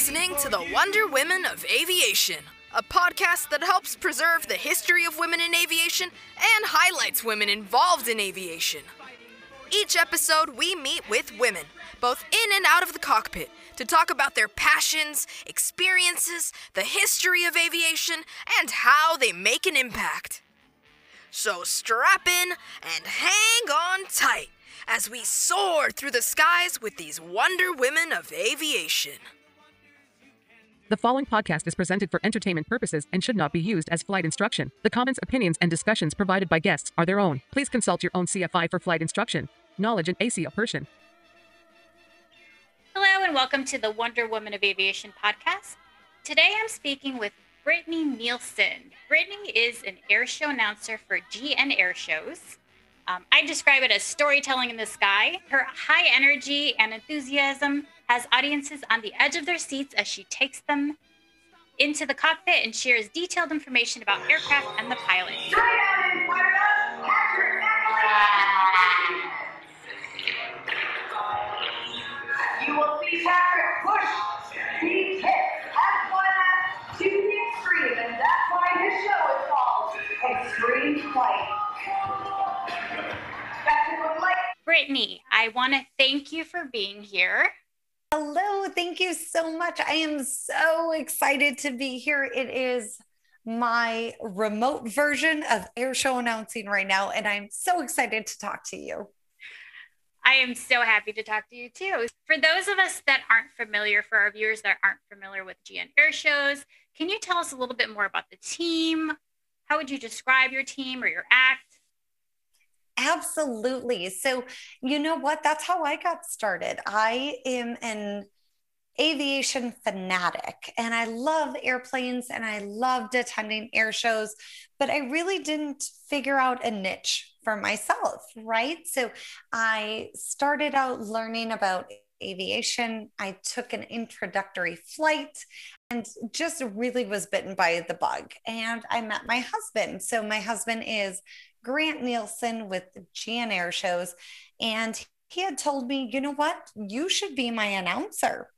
listening to the Wonder Women of Aviation, a podcast that helps preserve the history of women in aviation and highlights women involved in aviation. Each episode, we meet with women, both in and out of the cockpit, to talk about their passions, experiences, the history of aviation, and how they make an impact. So strap in and hang on tight as we soar through the skies with these Wonder Women of Aviation. The following podcast is presented for entertainment purposes and should not be used as flight instruction. The comments, opinions, and discussions provided by guests are their own. Please consult your own CFI for flight instruction, knowledge, and ACA person. Hello, and welcome to the Wonder Woman of Aviation podcast. Today I'm speaking with Brittany Nielsen. Brittany is an air show announcer for GN Air Shows. Um, I describe it as storytelling in the sky. Her high energy and enthusiasm has audiences on the edge of their seats as she takes them into the cockpit and shares detailed information about aircraft and the pilot. You will see Patrick push, he hits, F1F to the extreme, and that's why his show is called Extreme Flight. Patrick would like Brittany, I want to thank you for being here. Hello, thank you so much. I am so excited to be here. It is my remote version of air show announcing right now, and I'm so excited to talk to you. I am so happy to talk to you too. For those of us that aren't familiar, for our viewers that aren't familiar with GN Air Shows, can you tell us a little bit more about the team? How would you describe your team or your act? Absolutely. So, you know what? That's how I got started. I am an aviation fanatic and I love airplanes and I loved attending air shows, but I really didn't figure out a niche for myself, right? So I started out learning about aviation. I took an introductory flight and just really was bitten by the bug. And I met my husband. So my husband is Grant Nielsen with GN Air Shows. And he had told me, you know what? You should be my announcer.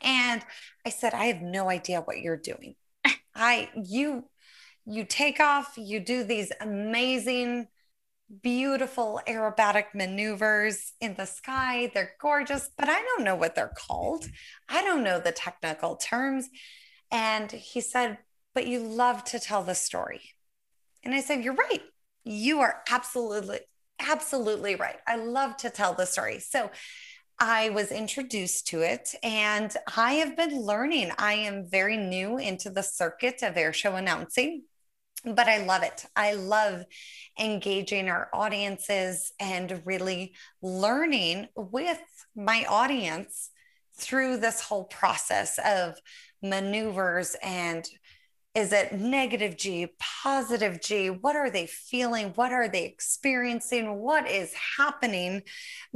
And I said, I have no idea what you're doing. I, you, you take off, you do these amazing, beautiful aerobatic maneuvers in the sky. They're gorgeous, but I don't know what they're called. I don't know the technical terms. And he said, But you love to tell the story. And I said, You're right. You are absolutely, absolutely right. I love to tell the story. So I was introduced to it and I have been learning. I am very new into the circuit of airshow announcing, but I love it. I love engaging our audiences and really learning with my audience through this whole process of maneuvers and is it negative G, positive G? What are they feeling? What are they experiencing? What is happening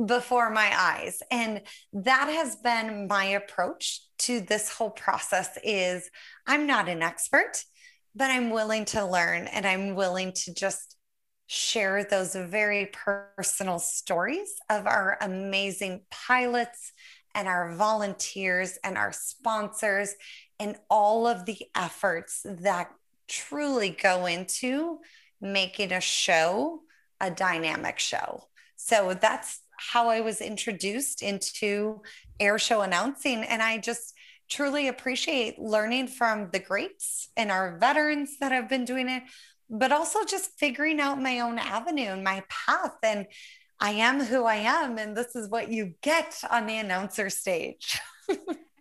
before my eyes? And that has been my approach to this whole process is I'm not an expert, but I'm willing to learn and I'm willing to just share those very personal stories of our amazing pilots and our volunteers and our sponsors and all of the efforts that truly go into making a show a dynamic show. So that's how I was introduced into air show announcing. And I just truly appreciate learning from the greats and our veterans that have been doing it, but also just figuring out my own avenue and my path. And I am who I am. And this is what you get on the announcer stage.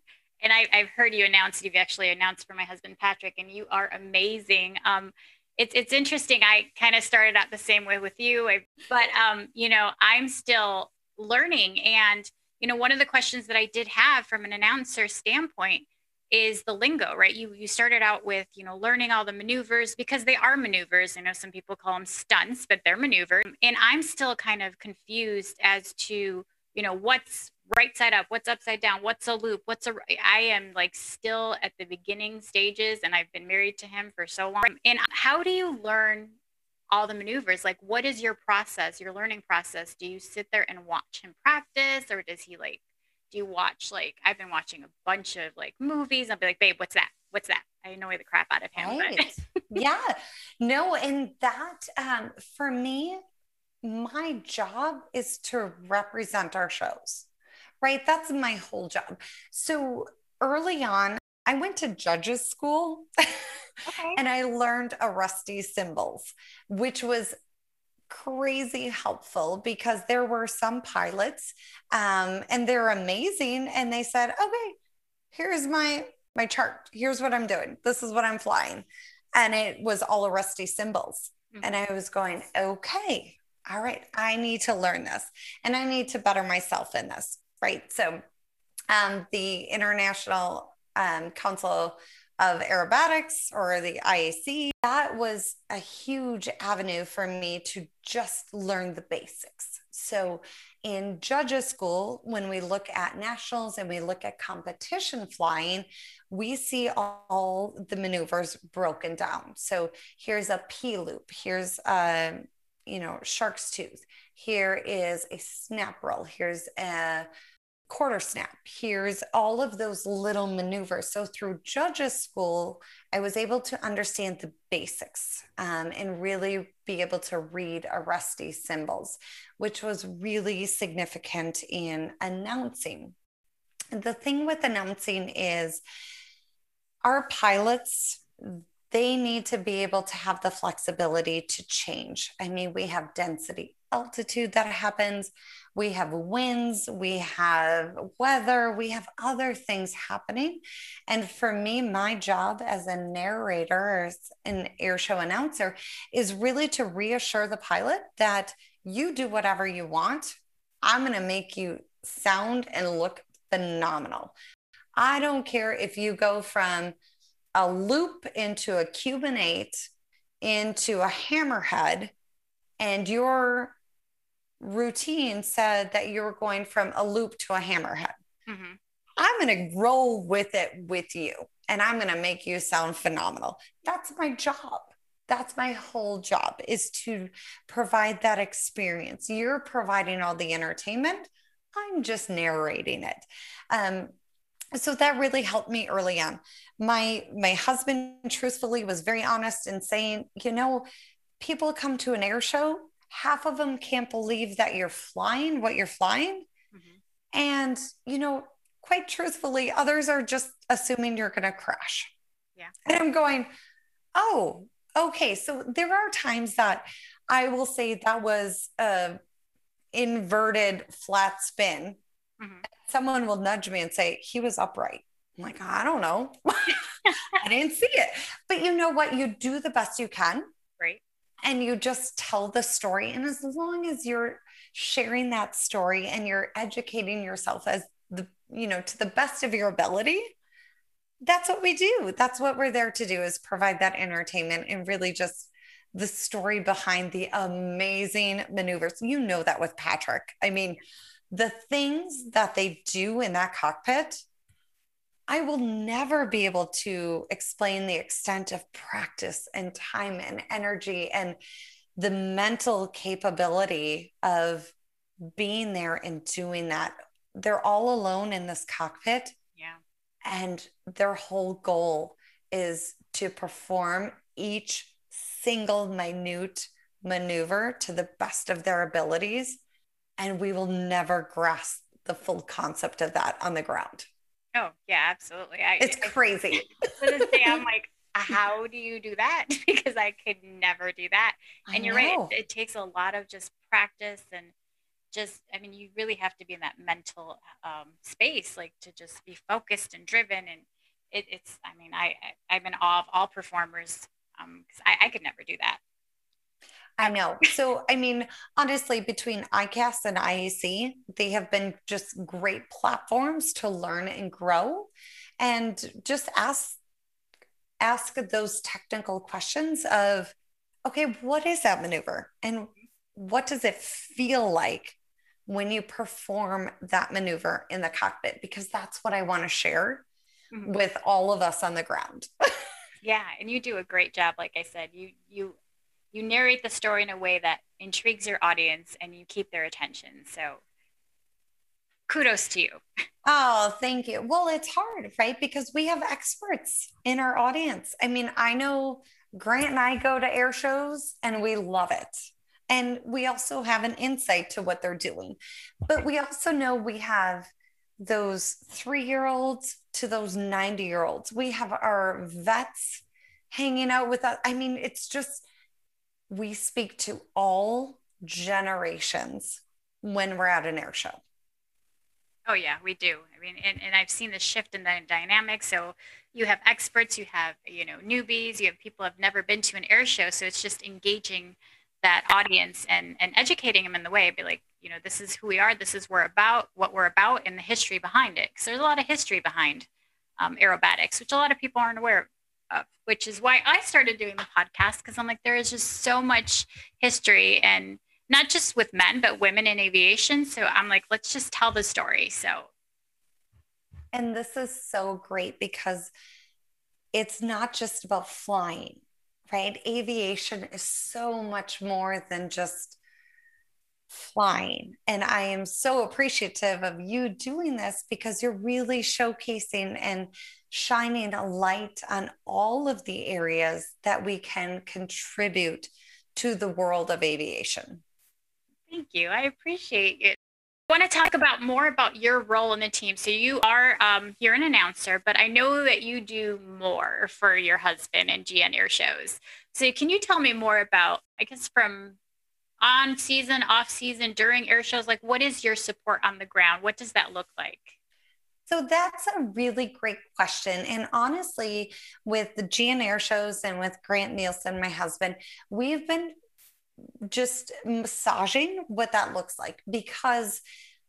and I, have heard you announce. You've actually announced for my husband Patrick, and you are amazing. Um, it's it's interesting. I kind of started out the same way with you, I, but um, you know, I'm still learning. And you know, one of the questions that I did have from an announcer standpoint is the lingo, right? You you started out with you know learning all the maneuvers because they are maneuvers. I know some people call them stunts, but they're maneuvers. And I'm still kind of confused as to you know what's right side up what's upside down what's a loop what's a i am like still at the beginning stages and i've been married to him for so long and how do you learn all the maneuvers like what is your process your learning process do you sit there and watch him practice or does he like do you watch like I've been watching a bunch of like movies. I'll be like, babe, what's that? What's that? I annoy the crap out of him. Right. yeah. No, and that um, for me, my job is to represent our shows, right? That's my whole job. So early on, I went to judges school okay. and I learned Aresti symbols, which was crazy helpful because there were some pilots um, and they're amazing. And they said, okay, here's my my chart. Here's what I'm doing. This is what I'm flying. And it was all Aresti symbols. Mm-hmm. And I was going, okay, all right, I need to learn this and I need to better myself in this. Right. So um, the International um, Council of Aerobatics or the IAC, that was a huge avenue for me to just learn the basics. So, in judges school, when we look at nationals and we look at competition flying, we see all the maneuvers broken down. So, here's a P loop, here's a you know shark's tooth, here is a snap roll, here's a quarter snap. Here's all of those little maneuvers. So through judges school, I was able to understand the basics um, and really be able to read Aresti symbols, which was really significant in announcing. The thing with announcing is our pilots, they need to be able to have the flexibility to change. I mean, we have density altitude that happens we have winds, we have weather, we have other things happening. And for me, my job as a narrator or as an air show announcer is really to reassure the pilot that you do whatever you want. I'm going to make you sound and look phenomenal. I don't care if you go from a loop into a Cuban eight into a hammerhead and you're routine said that you were going from a loop to a hammerhead. Mm-hmm. I'm going to roll with it with you and I'm going to make you sound phenomenal. That's my job. That's my whole job is to provide that experience. You're providing all the entertainment. I'm just narrating it. Um, so that really helped me early on. My my husband truthfully was very honest in saying, you know, people come to an air show half of them can't believe that you're flying what you're flying. Mm-hmm. And, you know, quite truthfully, others are just assuming you're going to crash. Yeah. And I'm going, oh, okay. So there are times that I will say that was a inverted flat spin. Mm-hmm. Someone will nudge me and say, he was upright. I'm like, I don't know. I didn't see it. But you know what? You do the best you can. Right and you just tell the story. And as long as you're sharing that story and you're educating yourself as the, you know, to the best of your ability, that's what we do. That's what we're there to do is provide that entertainment and really just the story behind the amazing maneuvers. You know that with Patrick. I mean, the things that they do in that cockpit I will never be able to explain the extent of practice and time and energy and the mental capability of being there and doing that. They're all alone in this cockpit. Yeah. And their whole goal is to perform each single minute maneuver to the best of their abilities. And we will never grasp the full concept of that on the ground. Oh yeah, absolutely. I, it's crazy. to this day, I'm like, how do you do that? because I could never do that. And I you're right. It, it, takes a lot of just practice and just, I mean, you really have to be in that mental um, space, like to just be focused and driven. And it, it's, I mean, I, I I'm in awe of all performers because um, I, I could never do that. I know. So, I mean, honestly, between ICAS and IAC, they have been just great platforms to learn and grow and just ask ask those technical questions of okay, what is that maneuver? And what does it feel like when you perform that maneuver in the cockpit? Because that's what I want to share mm-hmm. with all of us on the ground. yeah, and you do a great job like I said. You you you narrate the story in a way that intrigues your audience and you keep their attention. So kudos to you. Oh, thank you. Well, it's hard, right? Because we have experts in our audience. I mean, I know Grant and I go to air shows and we love it. And we also have an insight to what they're doing. But we also know we have those three year olds to those 90 year olds. We have our vets hanging out with us. I mean, it's just, we speak to all generations when we're at an air show. Oh yeah, we do. I mean, and, and I've seen the shift in the dynamic. So you have experts, you have you know newbies, you have people have never been to an air show. So it's just engaging that audience and and educating them in the way. Be like, you know, this is who we are, this is we're about, what we're about, and the history behind it. Because there's a lot of history behind um, aerobatics, which a lot of people aren't aware of. Which is why I started doing the podcast because I'm like, there is just so much history and not just with men, but women in aviation. So I'm like, let's just tell the story. So, and this is so great because it's not just about flying, right? Aviation is so much more than just flying. And I am so appreciative of you doing this because you're really showcasing and shining a light on all of the areas that we can contribute to the world of aviation. Thank you. I appreciate it. I want to talk about more about your role in the team. So you are um, you're an announcer, but I know that you do more for your husband and GN Air shows. So can you tell me more about, I guess, from on season, off season, during air shows? Like, what is your support on the ground? What does that look like? So that's a really great question. And honestly, with the GN Air shows and with Grant Nielsen, my husband, we've been just massaging what that looks like because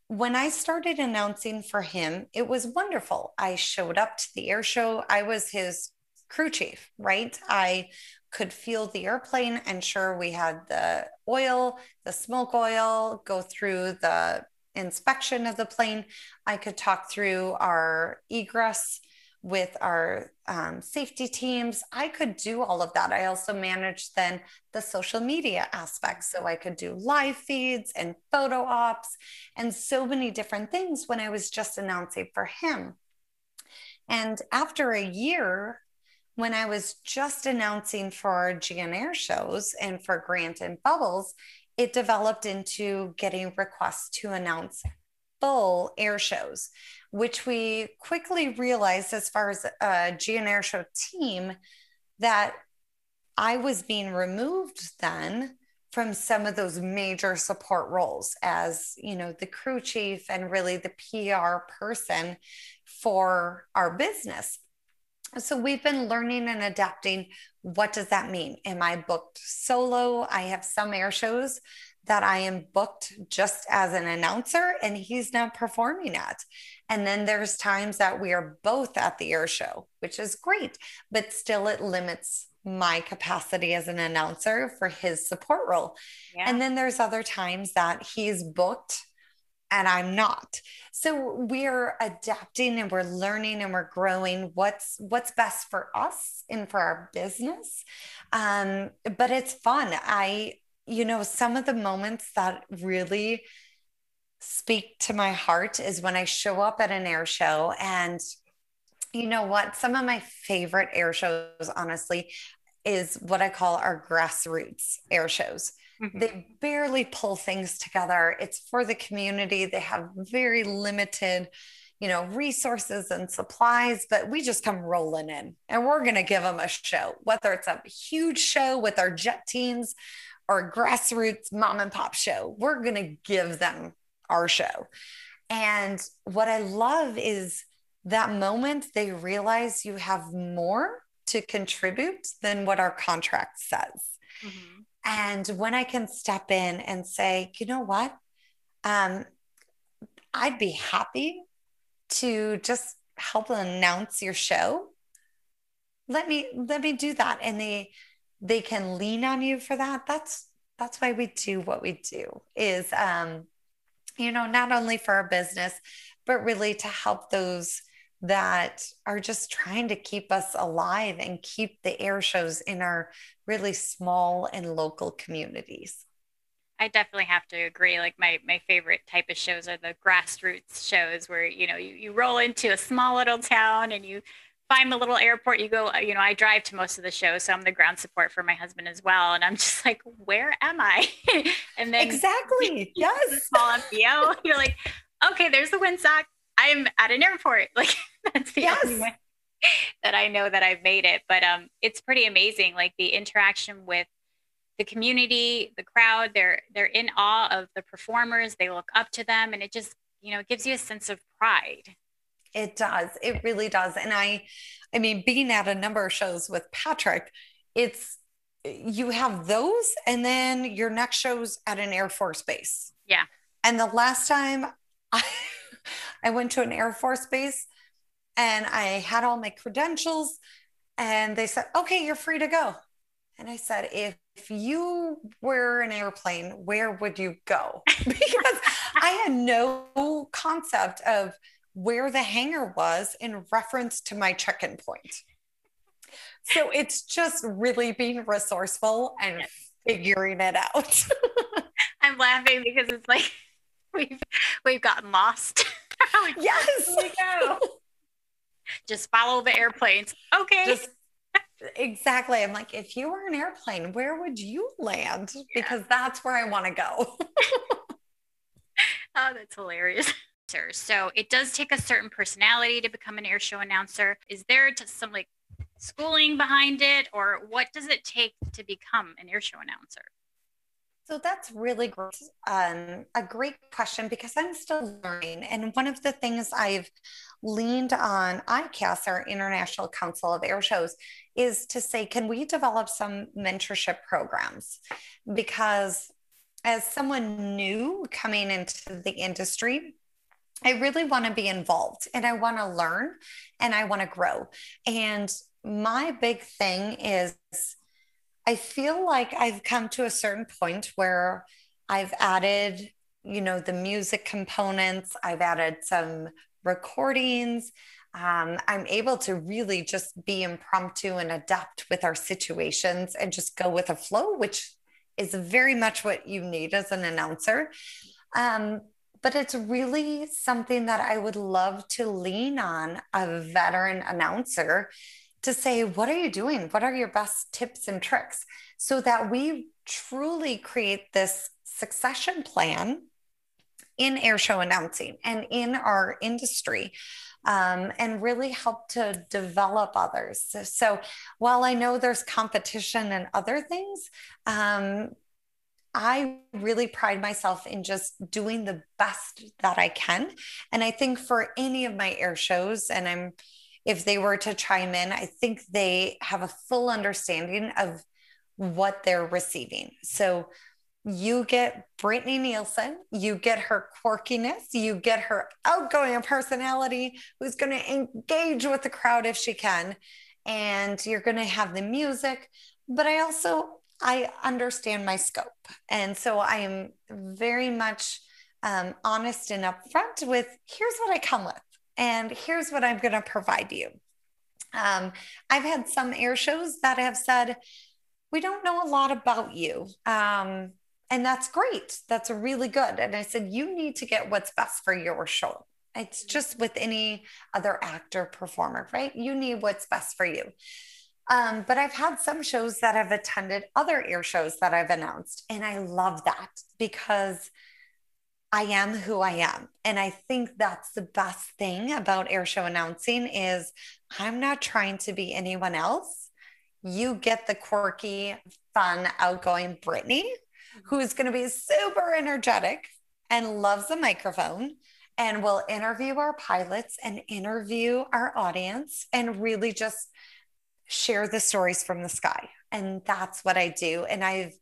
when I started announcing for him, it was wonderful. I showed up to the air show. I was his crew chief, right? I could feel the airplane, and sure, we had the oil, the smoke oil, go through the inspection of the plane. I could talk through our egress with our um, safety teams. I could do all of that. I also managed then the social media aspects. So I could do live feeds and photo ops and so many different things when I was just announcing for him. And after a year, when I was just announcing for our GN Air shows and for Grant and Bubbles, it developed into getting requests to announce full air shows which we quickly realized as far as a GN Air Show team that I was being removed then from some of those major support roles as you know the crew chief and really the PR person for our business. So we've been learning and adapting. What does that mean? Am I booked solo? I have some air shows that I am booked just as an announcer and he's not performing at. And then there's times that we are both at the air show, which is great, but still it limits my capacity as an announcer for his support role. Yeah. And then there's other times that he's booked and I'm not. So we're adapting and we're learning and we're growing what's what's best for us and for our business. Um, but it's fun. I you know, some of the moments that really speak to my heart is when I show up at an air show. And you know what? Some of my favorite air shows, honestly, is what I call our grassroots air shows. Mm-hmm. They barely pull things together. It's for the community. They have very limited, you know, resources and supplies, but we just come rolling in and we're going to give them a show, whether it's a huge show with our jet teams or grassroots mom and pop show. We're going to give them our show. And what I love is that moment they realize you have more to contribute than what our contract says. Mm-hmm. And when I can step in and say, you know what? Um, I'd be happy to just help announce your show. Let me let me do that. And they they can lean on you for that. That's that's why we do what we do is um you know, not only for our business, but really to help those that are just trying to keep us alive and keep the air shows in our really small and local communities. I definitely have to agree. Like my my favorite type of shows are the grassroots shows where you know you, you roll into a small little town and you find the little airport. You go, uh, you know, I drive to most of the shows, so I'm the ground support for my husband as well. And I'm just like, where am I? and then exactly, yes, small FBO. You're like, okay, there's the windsock. I'm at an airport. Like that's the yes. only way that I know that I've made it. But um, it's pretty amazing. Like the interaction with the community, the crowd, they're they're in awe of the performers. They look up to them, and it just you know it gives you a sense of pride. It does. It really does. And I, I mean, being at a number of shows with Patrick, it's you have those, and then your next show's at an Air Force base. Yeah. And the last time I, I went to an Air Force base, and I had all my credentials, and they said, "Okay, you're free to go." And I said, if if you were an airplane, where would you go? because I had no concept of where the hangar was in reference to my check in point. So it's just really being resourceful and figuring it out. I'm laughing because it's like we've we've gotten lost. yes. we go. Just follow the airplanes. Okay. Just Exactly. I'm like, if you were an airplane, where would you land? Yeah. Because that's where I want to go. oh, that's hilarious. So it does take a certain personality to become an air show announcer. Is there some like schooling behind it, or what does it take to become an air show announcer? So that's really great. Um, a great question because I'm still learning. And one of the things I've leaned on ICAS, our International Council of Air Shows, is to say, can we develop some mentorship programs? Because as someone new coming into the industry, I really want to be involved and I want to learn and I want to grow. And my big thing is I feel like I've come to a certain point where I've added, you know, the music components, I've added some recordings. Um, I'm able to really just be impromptu and adapt with our situations and just go with a flow, which is very much what you need as an announcer. Um, but it's really something that I would love to lean on a veteran announcer to say, What are you doing? What are your best tips and tricks? So that we truly create this succession plan in air show announcing and in our industry um, and really help to develop others. So, so, while I know there's competition and other things, um, I really pride myself in just doing the best that I can. And I think for any of my air shows, and I'm, if they were to chime in, I think they have a full understanding of what they're receiving. So you get Brittany Nielsen, you get her quirkiness, you get her outgoing personality who's going to engage with the crowd if she can, and you're going to have the music. But I also I understand my scope, and so I am very much um, honest and upfront with here's what I come with, and here's what I'm going to provide you. Um, I've had some air shows that have said, we don't know a lot about you. Um, and that's great. That's really good. And I said, you need to get what's best for your show. It's just with any other actor performer, right? You need what's best for you. Um, but I've had some shows that have attended other air shows that I've announced, and I love that because I am who I am. And I think that's the best thing about air show announcing is I'm not trying to be anyone else. You get the quirky, fun, outgoing Brittany mm-hmm. who's going to be super energetic and loves the microphone and will interview our pilots and interview our audience and really just share the stories from the sky. And that's what I do. And I've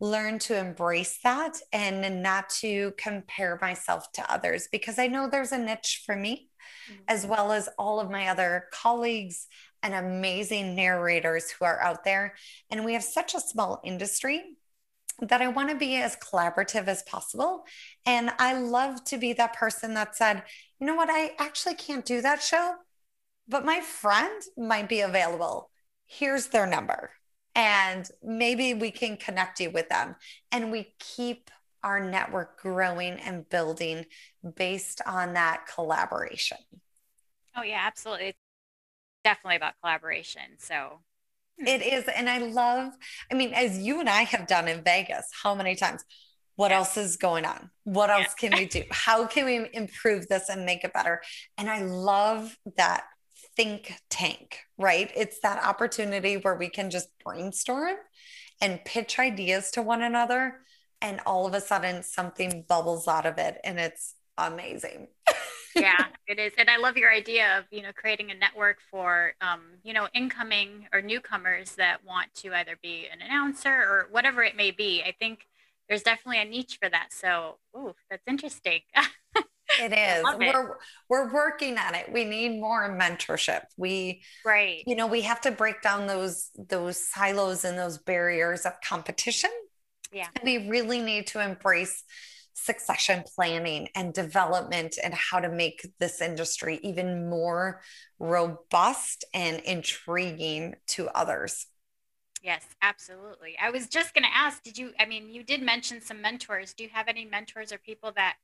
learned to embrace that and not to compare myself to others because I know there's a niche for me, mm-hmm. as well as all of my other colleagues and amazing narrators who are out there. And we have such a small industry that I want to be as collaborative as possible. And I love to be that person that said, you know what, I actually can't do that show, but my friend might be available. Here's their number. And maybe we can connect you with them. And we keep our network growing and building based on that collaboration. Oh, yeah, absolutely. It's definitely about collaboration. So hmm. it is. And I love, I mean, as you and I have done in Vegas, how many times? What yeah. else is going on? What else yeah. can we do? How can we improve this and make it better? And I love that think tank, right? It's that opportunity where we can just brainstorm and pitch ideas to one another. And all of a sudden, something bubbles out of it. And it's amazing. yeah, it is. And I love your idea of, you know, creating a network for, um, you know, incoming or newcomers that want to either be an announcer or whatever it may be. I think there's definitely a niche for that. So, ooh, that's interesting. It is. We're it. we're working on it. We need more mentorship. We right. You know, we have to break down those those silos and those barriers of competition. Yeah. And we really need to embrace succession planning and development and how to make this industry even more robust and intriguing to others. Yes, absolutely. I was just going to ask, did you, I mean, you did mention some mentors. Do you have any mentors or people that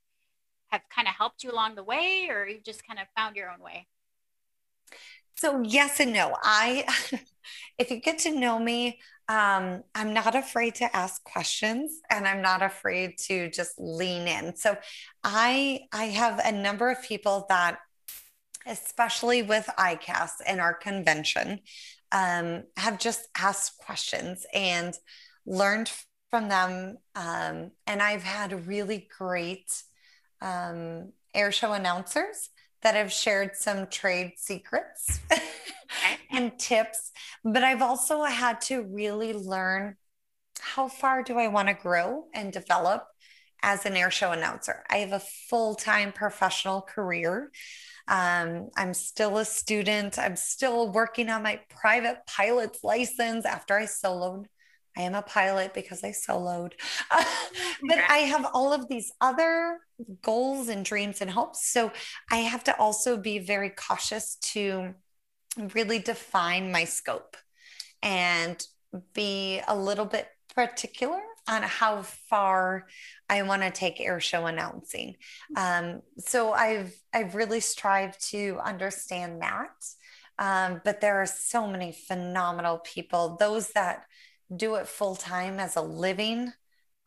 have kind of helped you along the way or you've just kind of found your own way? So, yes and no. I, if you get to know me, um, I'm not afraid to ask questions and I'm not afraid to just lean in. So, I, I have a number of people that, especially with ICAS and our convention, um, have just asked questions and learned from them. Um, and I've had really great um, air show announcers that have shared some trade secrets and tips. But I've also had to really learn how far do I want to grow and develop as an air show announcer. I have a full time professional career. Um, I'm still a student. I'm still working on my private pilot's license after I soloed I am a pilot because I soloed. but I have all of these other goals and dreams and hopes. So I have to also be very cautious to really define my scope and be a little bit particular on how far I want to take air show announcing. Um, so I've I've really strived to understand that. Um, but there are so many phenomenal people, those that do it full time as a living,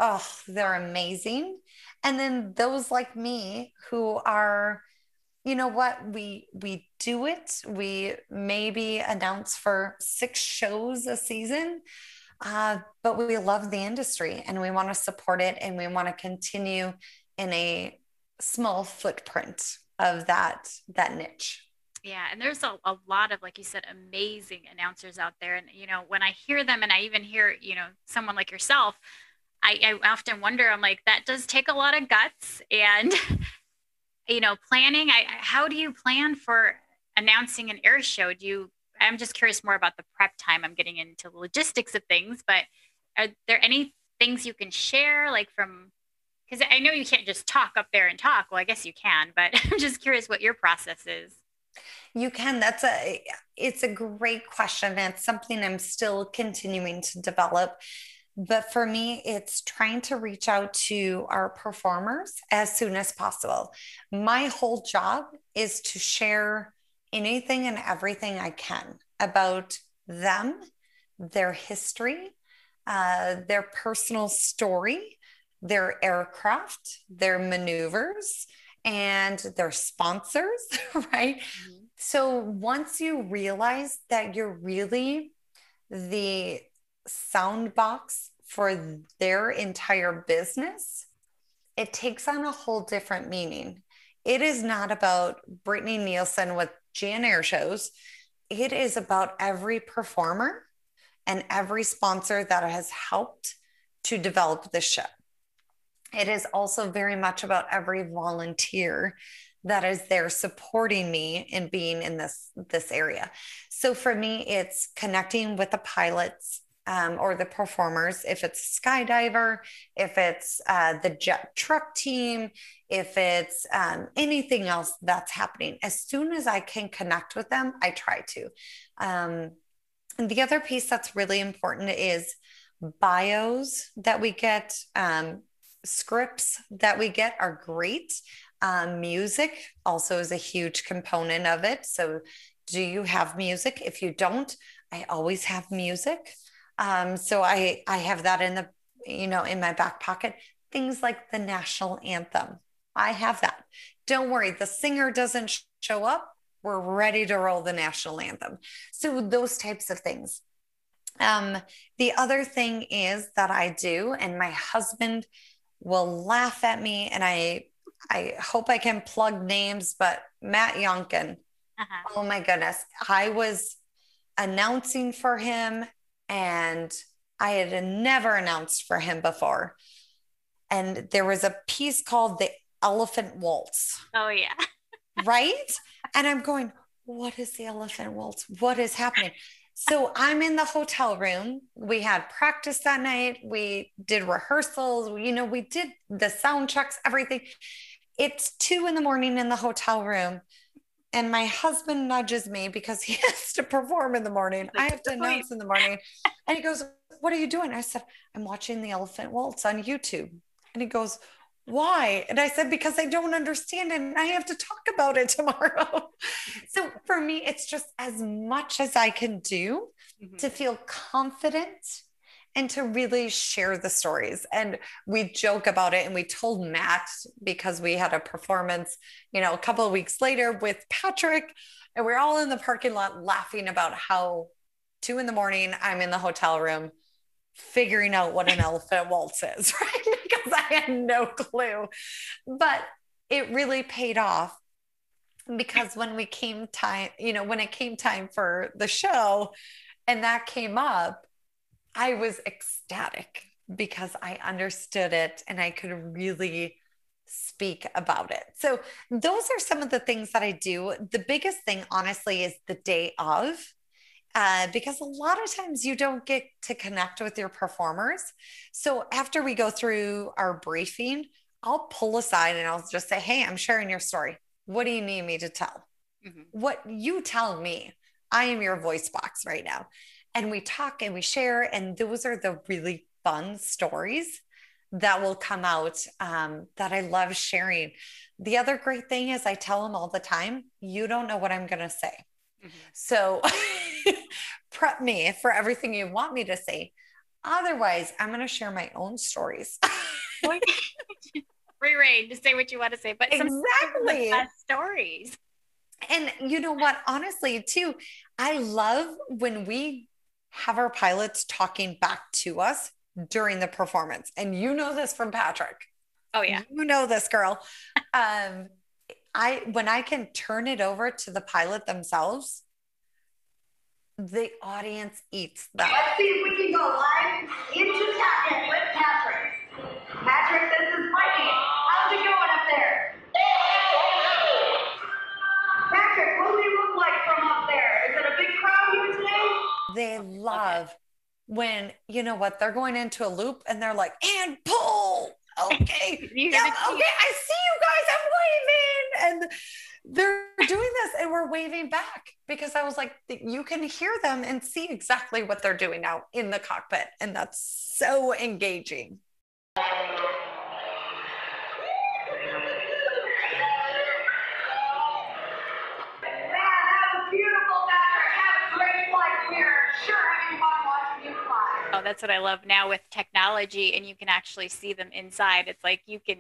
oh, they're amazing. And then those like me who are, you know what, we we do it. We maybe announce for six shows a season. Uh, but we love the industry and we want to support it and we want to continue in a small footprint of that that niche yeah, and there's a, a lot of, like you said, amazing announcers out there. And, you know, when I hear them and I even hear, you know, someone like yourself, I, I often wonder, I'm like, that does take a lot of guts and, you know, planning. I, how do you plan for announcing an air show? Do you, I'm just curious more about the prep time. I'm getting into the logistics of things, but are there any things you can share, like from, because I know you can't just talk up there and talk. Well, I guess you can, but I'm just curious what your process is. You can. That's a it's a great question. And it's something I'm still continuing to develop. But for me, it's trying to reach out to our performers as soon as possible. My whole job is to share anything and everything I can about them, their history, uh, their personal story, their aircraft, their maneuvers, and their sponsors, right? Mm-hmm. So once you realize that you're really the sound box for their entire business, it takes on a whole different meaning. It is not about Brittany Nielsen with GN Air shows. It is about every performer and every sponsor that has helped to develop the show. It is also very much about every volunteer that is there supporting me in being in this this area. So for me it's connecting with the pilots um, or the performers. If it's skydiver if it's uh, the jet truck team if it's um, anything else that's happening as soon as i can connect with them i try to. Um, and the other piece that's really important is bios that we get um, scripts that we get are great. Um, music also is a huge component of it. So, do you have music? If you don't, I always have music. Um, so I I have that in the you know in my back pocket. Things like the national anthem. I have that. Don't worry, the singer doesn't show up. We're ready to roll the national anthem. So those types of things. Um, the other thing is that I do, and my husband will laugh at me, and I I hope I can plug names, but Matt Younkin. Uh-huh. Oh my goodness. I was announcing for him and I had never announced for him before. And there was a piece called The Elephant Waltz. Oh, yeah. right? And I'm going, what is the elephant waltz? What is happening? So I'm in the hotel room. We had practice that night. We did rehearsals. You know, we did the sound checks, everything. It's two in the morning in the hotel room. And my husband nudges me because he has to perform in the morning. I have to announce in the morning. And he goes, What are you doing? I said, I'm watching the elephant waltz on YouTube. And he goes, why? And I said, because I don't understand it and I have to talk about it tomorrow. so for me, it's just as much as I can do mm-hmm. to feel confident and to really share the stories. And we joke about it. And we told Matt because we had a performance, you know, a couple of weeks later with Patrick, and we're all in the parking lot laughing about how two in the morning, I'm in the hotel room figuring out what an elephant waltz is, right? Because I had no clue. But it really paid off because when we came time, you know, when it came time for the show and that came up, I was ecstatic because I understood it and I could really speak about it. So, those are some of the things that I do. The biggest thing, honestly, is the day of. Uh, because a lot of times you don't get to connect with your performers. So after we go through our briefing, I'll pull aside and I'll just say, Hey, I'm sharing your story. What do you need me to tell? Mm-hmm. What you tell me. I am your voice box right now and we talk and we share. And those are the really fun stories that will come out um, that I love sharing. The other great thing is I tell them all the time, you don't know what I'm going to say. Mm-hmm. So prep me for everything you want me to say. Otherwise, I'm going to share my own stories. Free reign to say what you want to say, but exactly stories. And you know what? Honestly, too, I love when we have our pilots talking back to us during the performance. And you know this from Patrick. Oh yeah. You know this girl. um I when I can turn it over to the pilot themselves, the audience eats that. Let's see if we can go live into Catnip with Patrick. Patrick, this is Mikey. How's it going up there? Patrick, what do we look like from up there? Is it a big crowd here today? they love okay. when you know what they're going into a loop and they're like and pull okay. Yeah, okay i see you guys i'm waving. And they're doing this and we're waving back because i was like you can hear them and see exactly what they're doing now in the cockpit. And that's so engaging that's what I love now with technology, and you can actually see them inside. It's like you can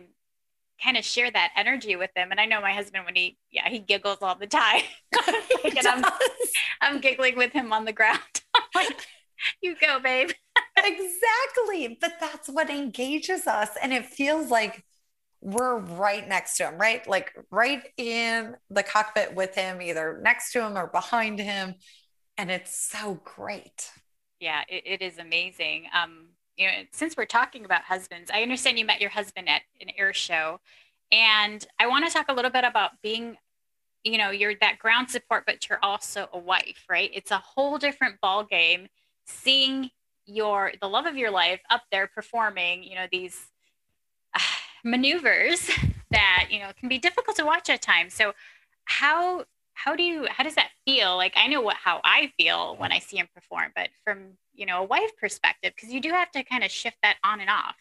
kind of share that energy with them. And I know my husband, when he, yeah, he giggles all the time. and I'm, I'm giggling with him on the ground. like, you go, babe. exactly. But that's what engages us. And it feels like we're right next to him, right? Like right in the cockpit with him, either next to him or behind him. And it's so great yeah, it, it is amazing. Um, you know, since we're talking about husbands, I understand you met your husband at an air show, and I want to talk a little bit about being, you know, you're that ground support, but you're also a wife, right? It's a whole different ball game. Seeing your the love of your life up there performing, you know, these uh, maneuvers that you know can be difficult to watch at times. So, how how do you how does that feel like i know what how i feel when i see him perform but from you know a wife perspective because you do have to kind of shift that on and off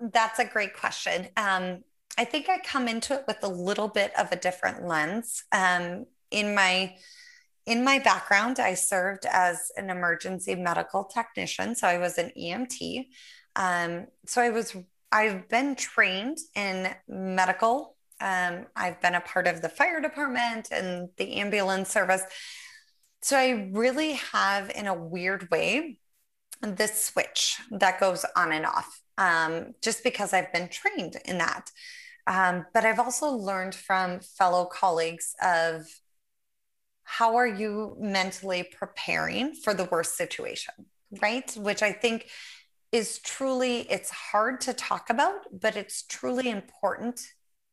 That's a great question. Um, I think I come into it with a little bit of a different lens. Um, in my in my background, I served as an emergency medical technician, so I was an EMT. Um, so I was I've been trained in medical. Um, I've been a part of the fire department and the ambulance service. So I really have, in a weird way, this switch that goes on and off, um, just because I've been trained in that. Um, but I've also learned from fellow colleagues of how are you mentally preparing for the worst situation, right? Which I think is truly it's hard to talk about, but it's truly important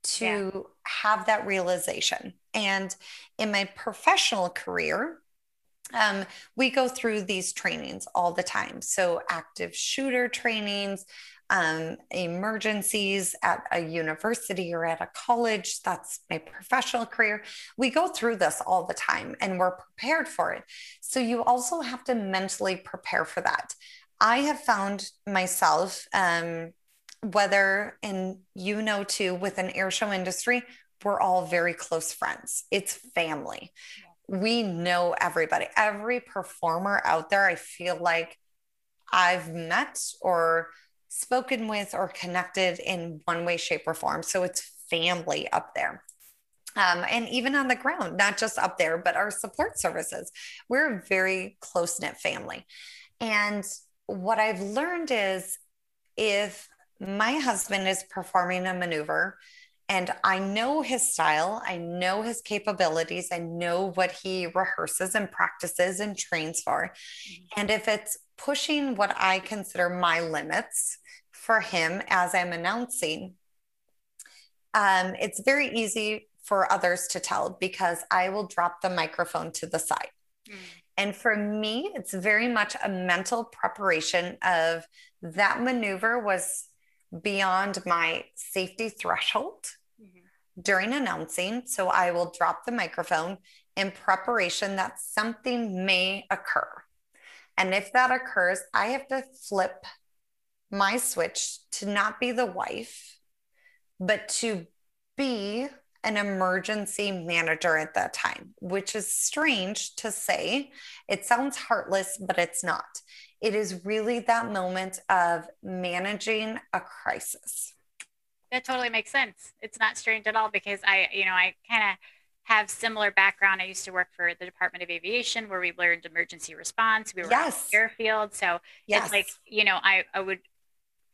to yeah. have that realization. And in my professional career, um, we go through these trainings all the time. So, active shooter trainings, um, emergencies at a university or at a college. That's my professional career. We go through this all the time and we're prepared for it. So, you also have to mentally prepare for that. I have found myself, um, whether, and you know too, with an air show industry, we're all very close friends. It's family we know everybody, every performer out there. I feel like I've met or spoken with or connected in one way, shape, or form. So it's family up there. Um, and even on the ground, not just up there, but our support services. We're a very close knit family. And what I've learned is if my husband is performing a maneuver and I know his style, I know his capabilities, I know what he rehearses and practices and trains for. Mm-hmm. And if it's pushing what I consider my limits for him as I'm announcing, um, it's very easy for others to tell because I will drop the microphone to the side. Mm. And for me, it's very much a mental preparation of that maneuver was beyond my safety threshold mm-hmm. during announcing. So I will drop the microphone in preparation that something may occur. And if that occurs, I have to flip my switch to not be the wife, but to be an emergency manager at that time, which is strange to say. It sounds heartless, but it's not. It is really that moment of managing a crisis. That totally makes sense. It's not strange at all because I, you know, I kind of have similar background. I used to work for the Department of Aviation where we learned emergency response. We were yes. airfield. So yes. it's like, you know, I, I would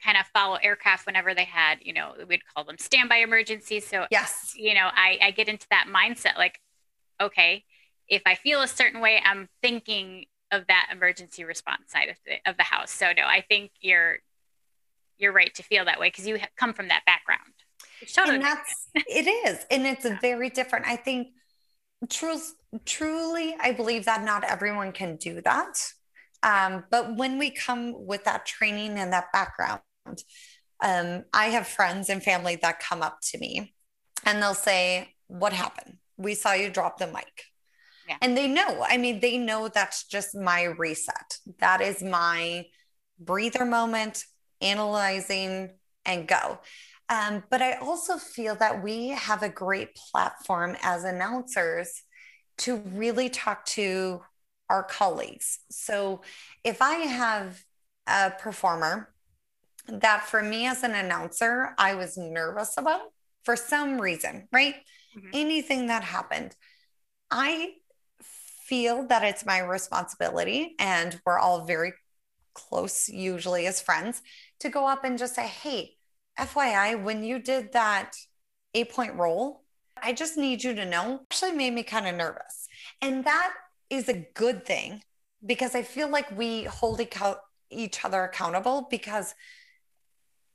kind of follow aircraft whenever they had, you know, we'd call them standby emergencies. So, yes, you know, I, I get into that mindset like, okay, if I feel a certain way, I'm thinking of that emergency response side of the, of the house. So, no, I think you're, you're right to feel that way because you come from that background. Totally and that's, it is. And it's yeah. very different. I think truth, truly, I believe that not everyone can do that. Um, but when we come with that training and that background, um, I have friends and family that come up to me and they'll say, What happened? We saw you drop the mic. Yeah. And they know, I mean, they know that's just my reset. That is my breather moment, analyzing and go. Um, but I also feel that we have a great platform as announcers to really talk to our colleagues. So if I have a performer that for me as an announcer, I was nervous about for some reason, right? Mm-hmm. Anything that happened, I feel that it's my responsibility, and we're all very close, usually as friends, to go up and just say, Hey, FYI, when you did that eight point roll, I just need you to know actually made me kind of nervous. And that is a good thing because I feel like we hold each other accountable because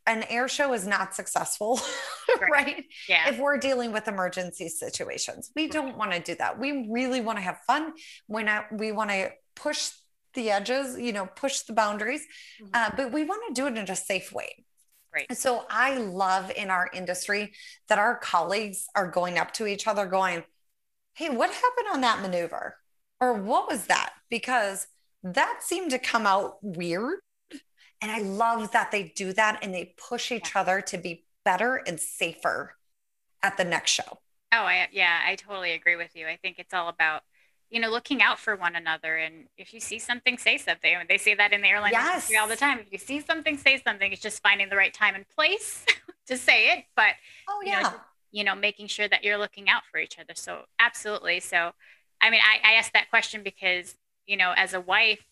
an air show is not successful, right. right? Yeah. If we're dealing with emergency situations, we don't want to do that. We really want to have fun. When we want to push the edges, you know, push the boundaries, mm-hmm. uh, but we want to do it in a safe way. Right. So I love in our industry that our colleagues are going up to each other, going, "Hey, what happened on that maneuver?" or "What was that?" Because that seemed to come out weird And I love that they do that and they push each other to be better and safer at the next show. Oh, I, yeah, I totally agree with you. I think it's all about, you know, looking out for one another. And if you see something, say something. They say that in the airline Yes. industry all the time. If you see something, say something. It's just finding the right time and place to say it. But Oh, you know, yeah. you know, making sure that you're looking out for each other. So absolutely. So, I mean, I, I asked that question because, you know, as a wife,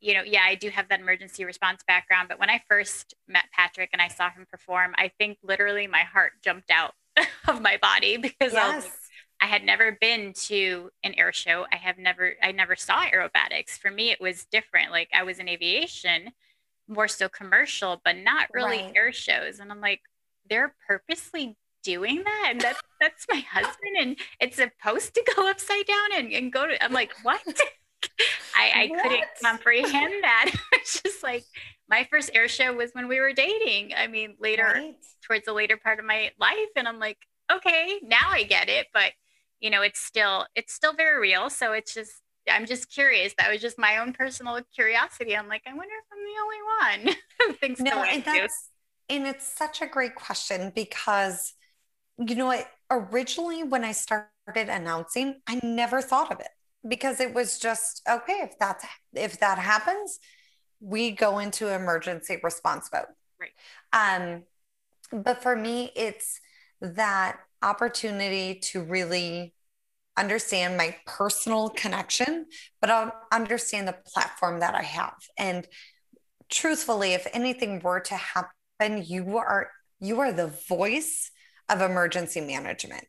you know, yeah, I do have that emergency response background. But when I first met Patrick and I saw him perform, I think literally my heart jumped out of my body because I, was. I had never been to an air show. I have never, I never saw aerobatics. For me, it was different. Like I was in aviation, more so commercial, but not really Right. air shows. And I'm like, they're purposely doing that, and that's that's my husband, and it's supposed to go upside down and, and go to. I'm like, what? I, I couldn't comprehend that. it's just like my first air show was when we were dating. I mean, later Right. towards the later part of my life and i'm like okay now i get it but you know it's still it's still very real so it's just i'm just curious that was just my own personal curiosity i'm like i wonder if i'm the only one thinks No, and do. that's and it's such a great question because you know what? Originally, when I started announcing, I never thought of it because it was just okay. If that's if that happens, we go into emergency response mode. Right. Um, but for me, it's that opportunity to really understand my personal connection, but I'll understand the platform that I have. And truthfully, if anything were to happen, you are you are the voice of emergency management.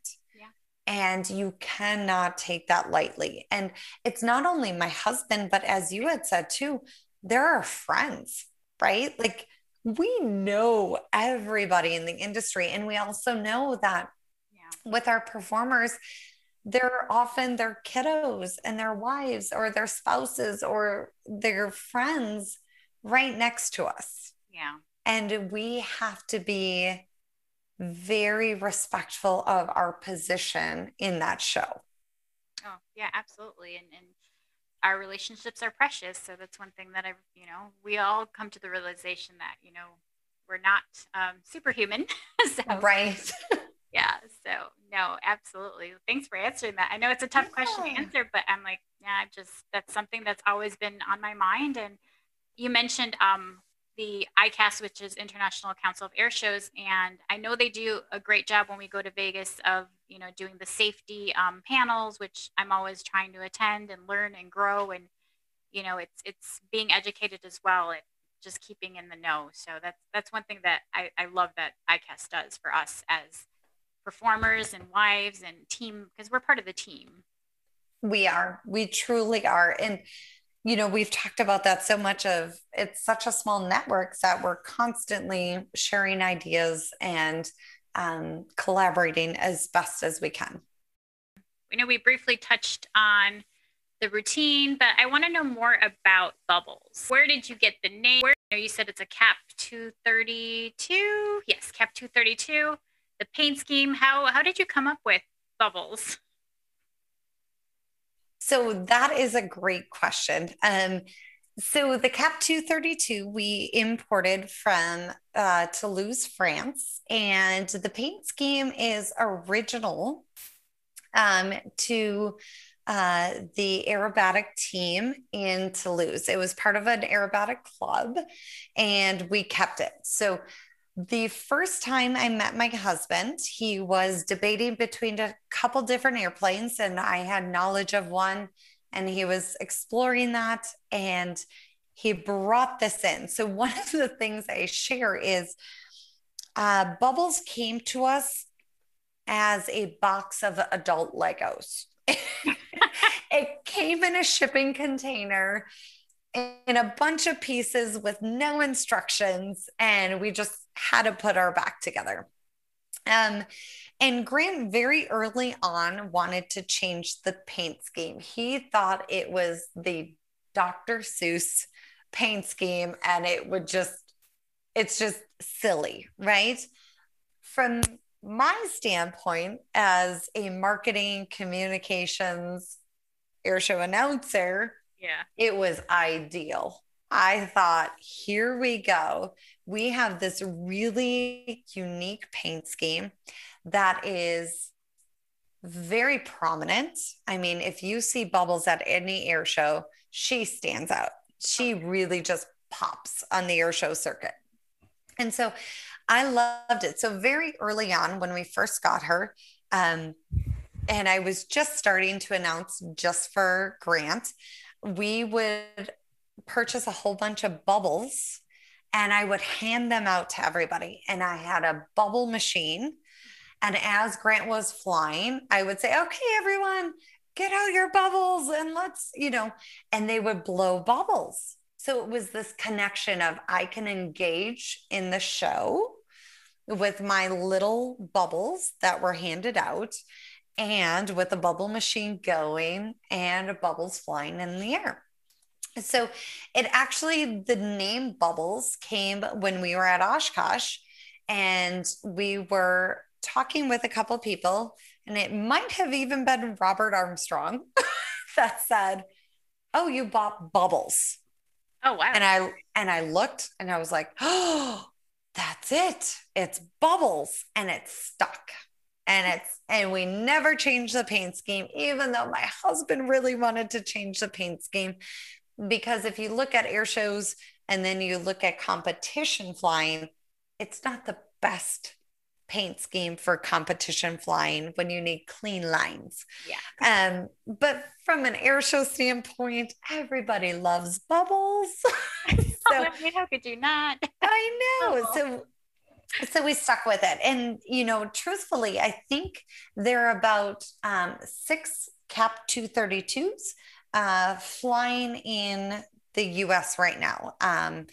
And you cannot take that lightly. And it's not only my husband, but as you had said too, there are friends, right? Like we know everybody in the industry. And we also know that yeah with our performers, they're often their kiddos and their wives or their spouses or their friends right next to us. yeah And we have to be very respectful of our position in that show. oh yeah absolutely and and our relationships are precious so that's one thing that i you know we all come to the realization that you know we're not um, superhuman so Right. Yeah. So no, absolutely. Thanks for answering that. I know it's a tough question to answer, but I'm like, yeah, I just that's something that's always been on my mind. And you mentioned um the ICAS, which is International Council of Air Shows, and I know they do a great job when we go to Vegas of you know doing the safety um, panels, which I'm always trying to attend and learn and grow, and you know it's it's being educated as well and just keeping in the know. So that's that's one thing that I, I love that ICAS does for us as performers and wives and team because we're part of the team. We are. We truly are. And, you know, we've talked about that so much of it's such a small network that we're constantly sharing ideas and um, collaborating as best as we can. We know we briefly touched on the routine, but I want to know more about Bubbles. Where did you get the name? Where you, know, you said it's a Cap 232. Yes, Cap 232. The paint scheme. How how did you come up with Bubbles? So that is a great question. Um, so the Cap 232 we imported from uh, Toulouse, France, and the paint scheme is original um, to uh, the aerobatic team in Toulouse. It was part of an aerobatic club, and we kept it. So the first time I met my husband, he was debating between a couple different airplanes, and I had knowledge of one, and he was exploring that, and he brought this in. So, one of the things I share is uh, Bubbles came to us as a box of adult Legos. it came in a shipping container in a bunch of pieces with no instructions, and we just had to put our back together. Um, and Grant very early on wanted to change the paint scheme. He thought it was the Dr. Seuss paint scheme, and it would just, it's just silly, right? From my standpoint as a marketing communications airshow announcer, Yeah. it was ideal. I thought, here we go. We have this really unique paint scheme that is very prominent. I mean, if you see Bubbles at any air show, she stands out. She really just pops on the air show circuit. And so I loved it. So, very early on, when we first got her, um, and I was just starting to announce just for Grant, we would purchase a whole bunch of bubbles and I would hand them out to everybody. And I had a bubble machine. And as Grant was flying, I would say, okay, everyone, get out your bubbles and let's, you know, and they would blow bubbles. So it was this connection of I can engage in the show with my little bubbles that were handed out and with a bubble machine going and bubbles flying in the air. So it actually, the name Bubbles came when we were at Oshkosh and we were talking with a couple people, and it might have even been Robert Armstrong that said, Oh, you bought bubbles. Oh wow. And I and I looked and I was like, Oh, that's it. It's bubbles and it's stuck. And it's and we never changed the paint scheme, even though my husband really wanted to change the paint scheme because if you look at air shows and then you look at competition flying, it's not the best paint scheme for competition flying when you need clean lines. Yeah. Um, but from an air show standpoint, everybody loves bubbles. so I mean, how could you not? I know. Oh. So so we stuck with it. And you know, truthfully, I think there are about um, six cap 232s uh, flying in the US right now. Um,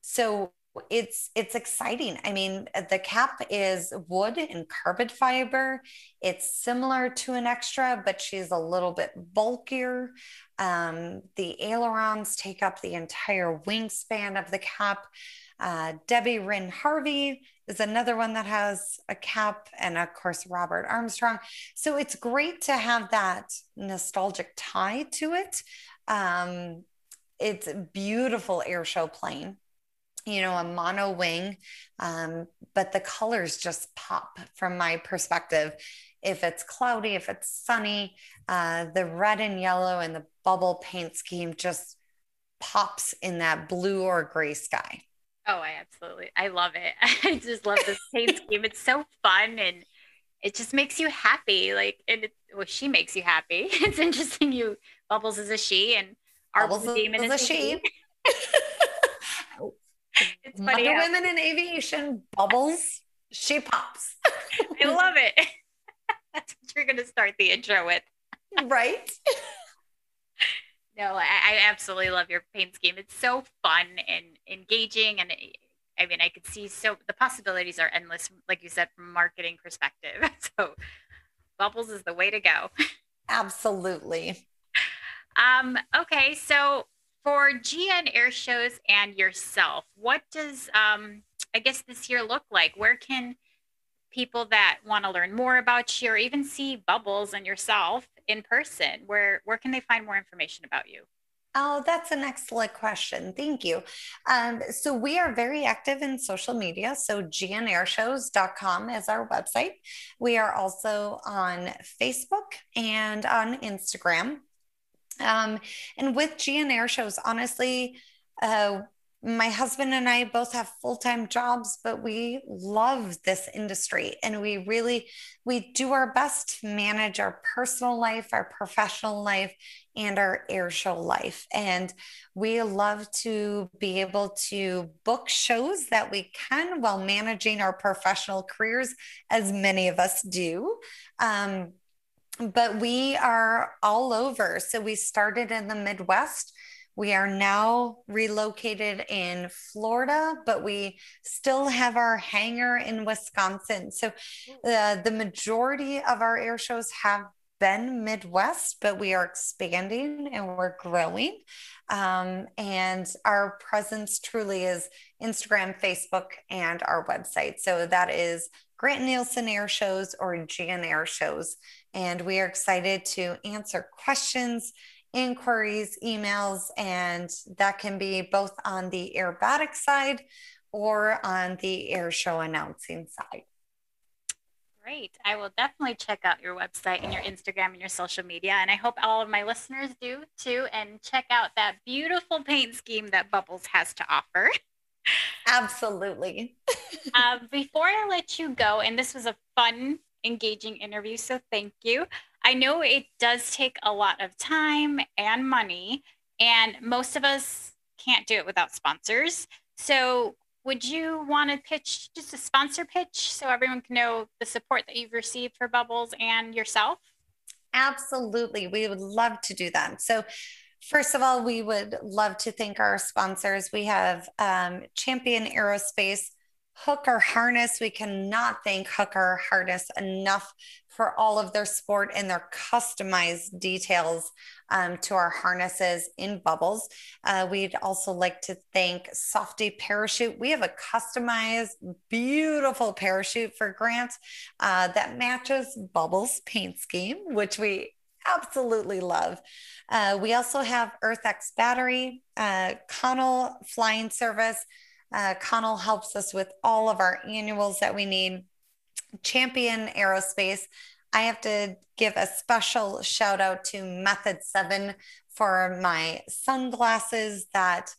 so it's it's exciting. I mean, the cap is wood and carbon fiber. It's similar to an extra, but she's a little bit bulkier. Um, the ailerons take up the entire wingspan of the cap. Uh, Debbie Rihn Harvey is another one that has a cap, and of course, Robert Armstrong. So it's great to have that nostalgic tie to it. Um, it's a beautiful airshow plane, you know, a mono wing, um, but the colors just pop from my perspective. If it's cloudy, if it's sunny, uh, the red and yellow and the bubble paint scheme just pops in that blue or gray sky. Oh, I absolutely. I love it. I just love this paint scheme. It's so fun and it just makes you happy. Like, and it, well, she makes you happy. It's interesting. You Bubbles is a she and our Bubbles demon is, is a she. it's funny. Wonder Women in Aviation, Bubbles, she pops. I love it. That's what you're going to start the intro with. right? No, I, I absolutely love your paint scheme. It's so fun and engaging, and I mean, I could see so the possibilities are endless, like you said, from a marketing perspective. So, bubbles is the way to go. Absolutely. Um, okay, so for GN air shows and yourself, what does um, I guess this year look like? Where can people that want to learn more about you or even see bubbles and yourself in person where where can they find more information about you Oh, that's an excellent question. Thank you. Um, so, we are very active in social media. So, gnairshows.com is our website. We are also on Facebook and on Instagram. Um, and with GN Air Shows, honestly, uh, my husband and I both have full-time jobs, but we love this industry and we really we do our best to manage our personal life, our professional life, and our air show life. And we love to be able to book shows that we can while managing our professional careers, as many of us do. Um, but we are all over. So we started in the Midwest we are now relocated in Florida, but we still have our hangar in Wisconsin. So uh, the majority of our air shows have been Midwest, but we are expanding and we're growing. Um, and our presence truly is Instagram, Facebook, and our website. So that is Grant Nielsen Air Shows or GN Air Shows. And we are excited to answer questions inquiries, emails, and that can be both on the aerobatic side or on the air show announcing side. Great. I will definitely check out your website and your Instagram and your social media. And I hope all of my listeners do too. And check out that beautiful paint scheme that Bubbles has to offer. Absolutely. um, before I let you go, and this was a fun, engaging interview, so thank you. I know it does take a lot of time and money, and most of us can't do it without sponsors. So, would you want to pitch just a sponsor pitch so everyone can know the support that you've received for Bubbles and yourself? Absolutely. We would love to do that. So, First of all, we would love to thank our sponsors. We have um, Champion Aerospace, Hooker Harness. We cannot thank Hooker Harness enough for all of their sport and their customized details um, to our harnesses in bubbles. Uh, we'd also like to thank Softie Parachute. We have a customized, beautiful parachute for Grant uh, that matches Bubbles paint scheme, which we absolutely love. Uh, we also have EarthX battery, uh, Connell flying service. Uh, Connell helps us with all of our annuals that we need. Champion Aerospace. I have to give a special shout out to Method 7 for my sunglasses that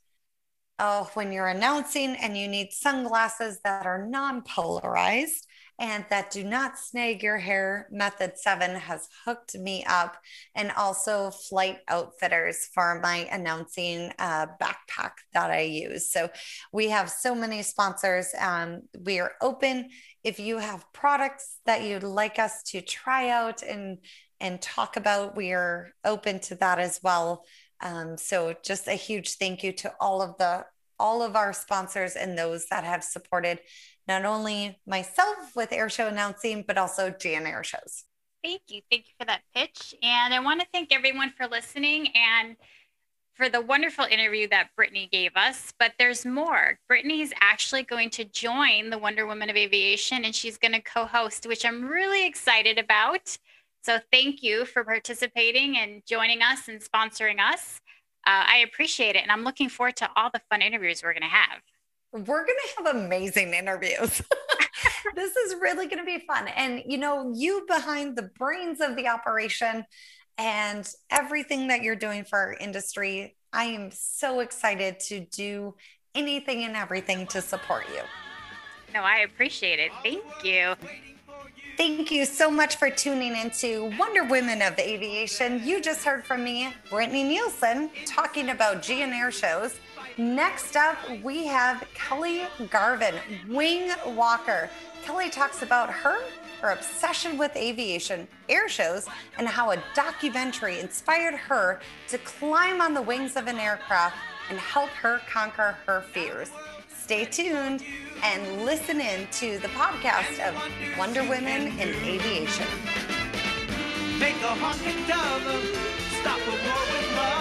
oh, when you're announcing and you need sunglasses that are non polarized, and that do not snag your hair. Method 7 has hooked me up, and also Flight Outfitters for my announcing uh, backpack that I use. So we have so many sponsors. Um, we are open. If you have products that you'd like us to try out and and talk about, we are open to that as well. Um, so just a huge thank you to all of the all of our sponsors and those that have supported not only myself with air show announcing, but also GN Air Shows. Thank you. Thank you for that pitch. And I want to thank everyone for listening and for the wonderful interview that Brittany gave us. But there's more. Brittany is actually going to join the Wonder Woman of Aviation and she's going to co host, which I'm really excited about. So thank you for participating and joining us and sponsoring us. Uh, I appreciate it. And I'm looking forward to all the fun interviews we're going to have we're going to have amazing interviews. this is really going to be fun. And, you know, you behind the brains of the operation and everything that you're doing for our industry, I am so excited to do anything and everything to support you. No, I appreciate it. Thank you. Thank you so much for tuning into Wonder Women of Aviation. You just heard from me, Brittany Nielsen, talking about GN Air shows. Next up, we have Kelly Garvin, wing walker. Kelly talks about her, her obsession with aviation, air shows, and how a documentary inspired her to climb on the wings of an aircraft and help her conquer her fears. Stay tuned and listen in to the podcast of Wonder Women in Aviation. A honking stop a war with love.